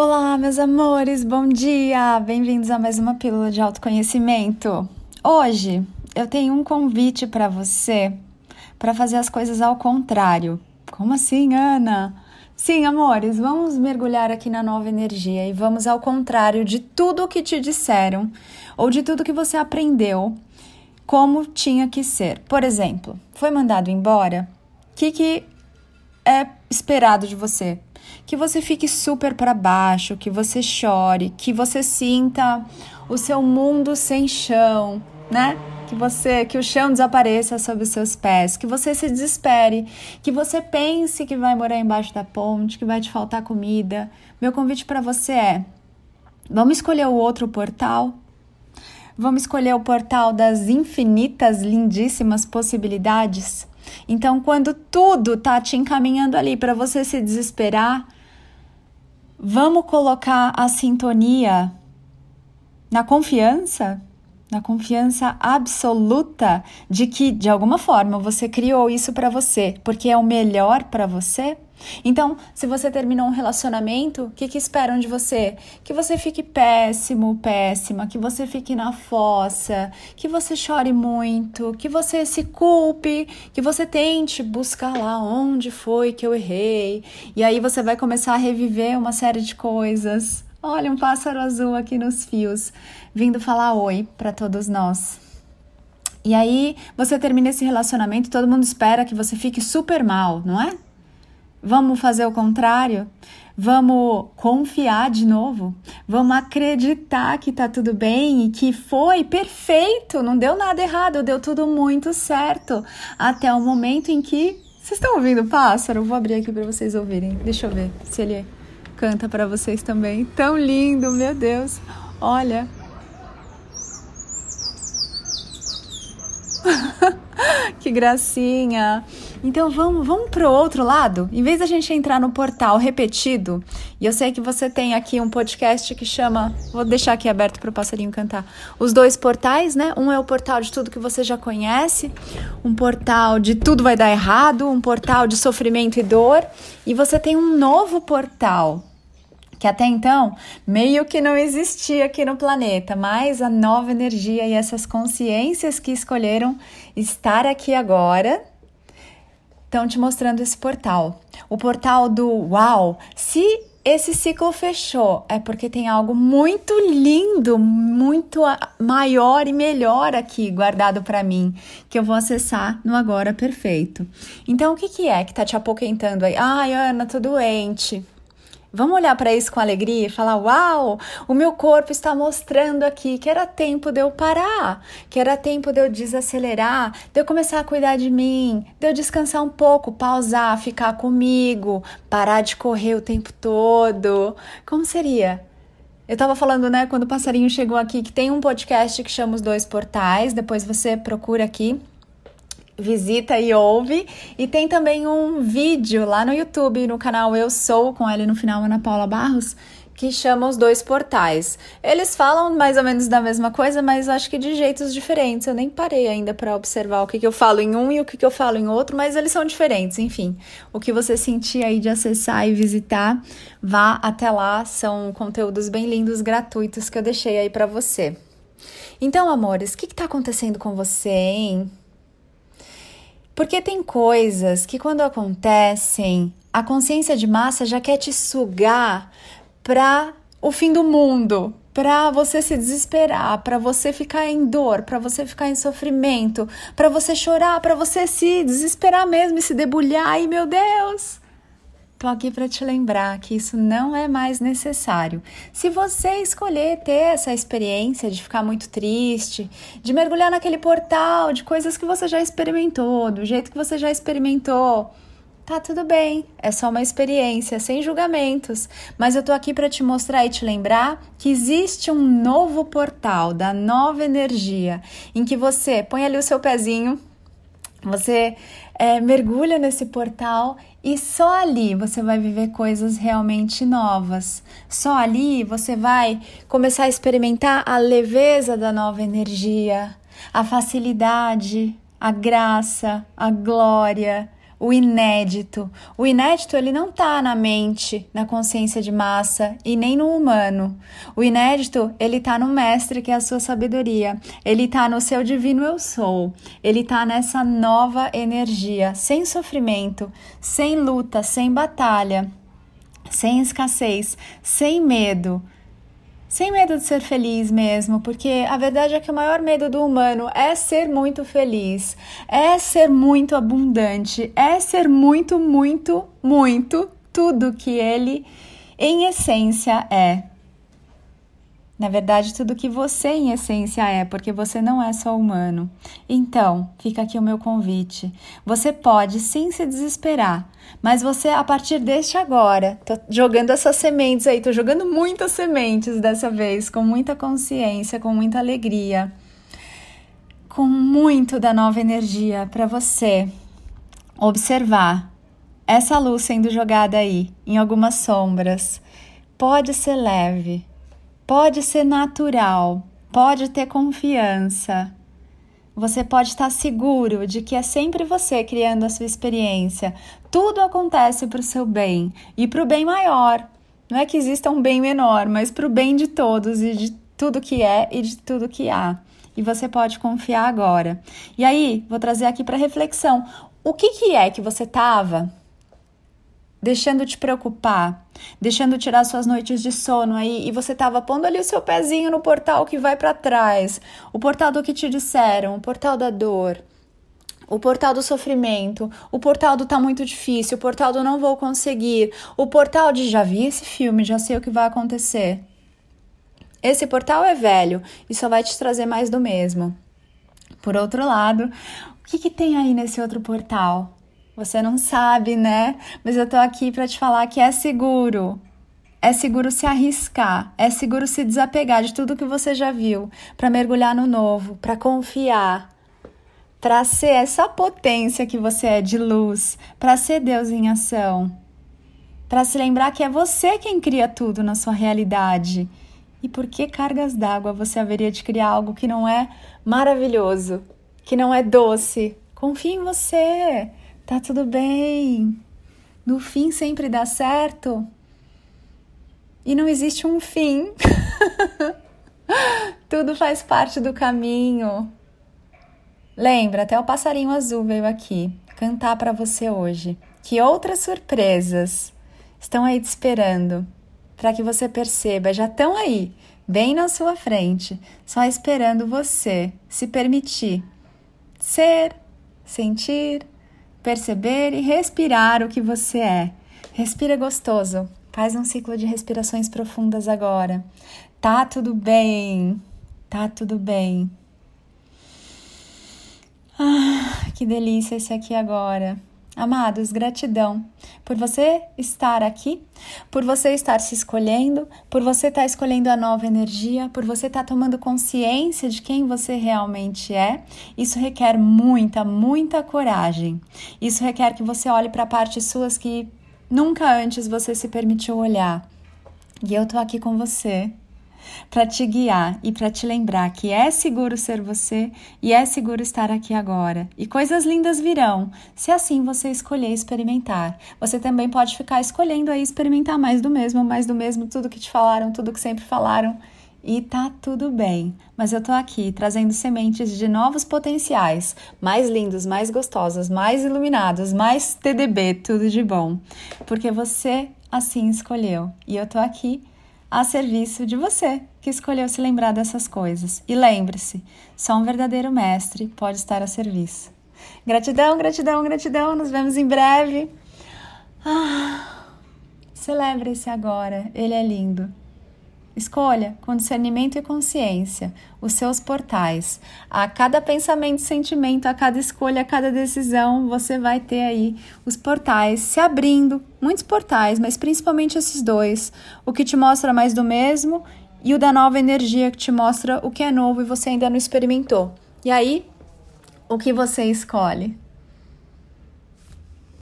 Olá, meus amores, bom dia! Bem-vindos a mais uma pílula de autoconhecimento. Hoje eu tenho um convite para você para fazer as coisas ao contrário. Como assim, Ana? Sim, amores, vamos mergulhar aqui na nova energia e vamos ao contrário de tudo o que te disseram ou de tudo que você aprendeu como tinha que ser. Por exemplo, foi mandado embora? O que, que é esperado de você? Que você fique super para baixo, que você chore, que você sinta o seu mundo sem chão, né? Que você, que o chão desapareça sob os seus pés, que você se desespere, que você pense que vai morar embaixo da ponte, que vai te faltar comida. Meu convite para você é: vamos escolher o outro portal? Vamos escolher o portal das infinitas, lindíssimas possibilidades? Então, quando tudo tá te encaminhando ali para você se desesperar, Vamos colocar a sintonia na confiança, na confiança absoluta de que de alguma forma você criou isso para você, porque é o melhor para você? Então, se você terminou um relacionamento, o que, que esperam de você? Que você fique péssimo, péssima, que você fique na fossa, que você chore muito, que você se culpe, que você tente buscar lá onde foi que eu errei. E aí você vai começar a reviver uma série de coisas. Olha, um pássaro azul aqui nos fios, vindo falar oi para todos nós. E aí você termina esse relacionamento, todo mundo espera que você fique super mal, não é? Vamos fazer o contrário? Vamos confiar de novo? Vamos acreditar que tá tudo bem e que foi perfeito, não deu nada errado, deu tudo muito certo. Até o momento em que. Vocês estão ouvindo o pássaro? Vou abrir aqui para vocês ouvirem. Deixa eu ver se ele canta para vocês também. Tão lindo, meu Deus. Olha. que gracinha. Então vamos, vamos pro outro lado? Em vez da gente entrar no portal repetido, e eu sei que você tem aqui um podcast que chama, vou deixar aqui aberto para o passarinho cantar. Os dois portais, né? Um é o portal de tudo que você já conhece, um portal de tudo vai dar errado, um portal de sofrimento e dor, e você tem um novo portal que até então meio que não existia aqui no planeta, mas a nova energia e essas consciências que escolheram estar aqui agora estão te mostrando esse portal. O portal do Uau! Se esse ciclo fechou, é porque tem algo muito lindo, muito maior e melhor aqui guardado para mim, que eu vou acessar no Agora Perfeito. Então, o que, que é que tá te apoquentando aí? Ai, Ana, tô doente. Vamos olhar para isso com alegria e falar: Uau, o meu corpo está mostrando aqui que era tempo de eu parar, que era tempo de eu desacelerar, de eu começar a cuidar de mim, de eu descansar um pouco, pausar, ficar comigo, parar de correr o tempo todo. Como seria? Eu estava falando, né, quando o passarinho chegou aqui, que tem um podcast que chama Os Dois Portais, depois você procura aqui visita e ouve. E tem também um vídeo lá no YouTube, no canal Eu Sou, com ele no final, Ana Paula Barros, que chama Os Dois Portais. Eles falam mais ou menos da mesma coisa, mas acho que de jeitos diferentes. Eu nem parei ainda para observar o que, que eu falo em um e o que, que eu falo em outro, mas eles são diferentes. Enfim, o que você sentir aí de acessar e visitar, vá até lá. São conteúdos bem lindos, gratuitos que eu deixei aí para você. Então, amores, o que está acontecendo com você, hein? Porque tem coisas que quando acontecem, a consciência de massa já quer te sugar para o fim do mundo, para você se desesperar, para você ficar em dor, para você ficar em sofrimento, para você chorar, para você se desesperar mesmo e se debulhar. E meu Deus, Tô aqui para te lembrar que isso não é mais necessário. Se você escolher ter essa experiência de ficar muito triste, de mergulhar naquele portal de coisas que você já experimentou, do jeito que você já experimentou, tá tudo bem. É só uma experiência, sem julgamentos. Mas eu tô aqui para te mostrar e te lembrar que existe um novo portal da nova energia em que você põe ali o seu pezinho, você é, mergulha nesse portal e só ali você vai viver coisas realmente novas. Só ali você vai começar a experimentar a leveza da nova energia, a facilidade, a graça, a glória, o inédito. O inédito ele não está na mente, na consciência de massa e nem no humano. O inédito ele está no mestre que é a sua sabedoria. Ele está no seu divino eu sou. Ele está nessa nova energia, sem sofrimento, sem luta, sem batalha, sem escassez, sem medo sem medo de ser feliz mesmo, porque a verdade é que o maior medo do humano é ser muito feliz, é ser muito abundante, é ser muito, muito, muito tudo que ele, em essência, é. Na verdade, tudo que você em essência é, porque você não é só humano. Então, fica aqui o meu convite. Você pode sim se desesperar, mas você, a partir deste agora, tô jogando essas sementes aí, tô jogando muitas sementes dessa vez, com muita consciência, com muita alegria, com muito da nova energia para você observar essa luz sendo jogada aí, em algumas sombras. Pode ser leve Pode ser natural, pode ter confiança. Você pode estar seguro de que é sempre você criando a sua experiência. Tudo acontece para o seu bem e para o bem maior. Não é que exista um bem menor, mas para o bem de todos e de tudo que é e de tudo que há. E você pode confiar agora. E aí, vou trazer aqui para reflexão. O que, que é que você estava deixando te preocupar, deixando tirar suas noites de sono aí e você tava pondo ali o seu pezinho no portal que vai para trás, o portal do que te disseram, o portal da dor, o portal do sofrimento, o portal do tá muito difícil, o portal do não vou conseguir, o portal de já vi esse filme, já sei o que vai acontecer. Esse portal é velho e só vai te trazer mais do mesmo. Por outro lado, o que, que tem aí nesse outro portal? Você não sabe, né? Mas eu tô aqui para te falar que é seguro. É seguro se arriscar, é seguro se desapegar de tudo que você já viu, para mergulhar no novo, para confiar, para ser essa potência que você é de luz, para ser Deus em ação, para se lembrar que é você quem cria tudo na sua realidade. E por que cargas d'água você haveria de criar algo que não é maravilhoso, que não é doce? Confie em você. Tá tudo bem. No fim sempre dá certo. E não existe um fim. Tudo faz parte do caminho. Lembra, até o passarinho azul veio aqui cantar para você hoje. Que outras surpresas estão aí te esperando para que você perceba, já estão aí, bem na sua frente, só esperando você se permitir ser, sentir, perceber e respirar o que você é. Respira gostoso. Faz um ciclo de respirações profundas agora. Tá tudo bem. Tá tudo bem. Ah, que delícia esse aqui agora. Amados, gratidão por você estar aqui, por você estar se escolhendo, por você estar escolhendo a nova energia, por você estar tomando consciência de quem você realmente é. Isso requer muita, muita coragem. Isso requer que você olhe para partes suas que nunca antes você se permitiu olhar. E eu tô aqui com você para te guiar e para te lembrar que é seguro ser você e é seguro estar aqui agora. E coisas lindas virão, se assim você escolher experimentar. Você também pode ficar escolhendo aí experimentar mais do mesmo, mais do mesmo, tudo que te falaram, tudo que sempre falaram. E tá tudo bem, mas eu tô aqui trazendo sementes de novos potenciais, mais lindos, mais gostosos, mais iluminados, mais TDB, tudo de bom. Porque você assim escolheu. E eu tô aqui a serviço de você que escolheu se lembrar dessas coisas. E lembre-se, só um verdadeiro mestre pode estar a serviço. Gratidão, gratidão, gratidão. Nos vemos em breve. Ah, Celebre-se agora, ele é lindo. Escolha com discernimento e consciência os seus portais. A cada pensamento, sentimento, a cada escolha, a cada decisão, você vai ter aí os portais se abrindo, muitos portais, mas principalmente esses dois: o que te mostra mais do mesmo e o da nova energia que te mostra o que é novo e você ainda não experimentou. E aí, o que você escolhe?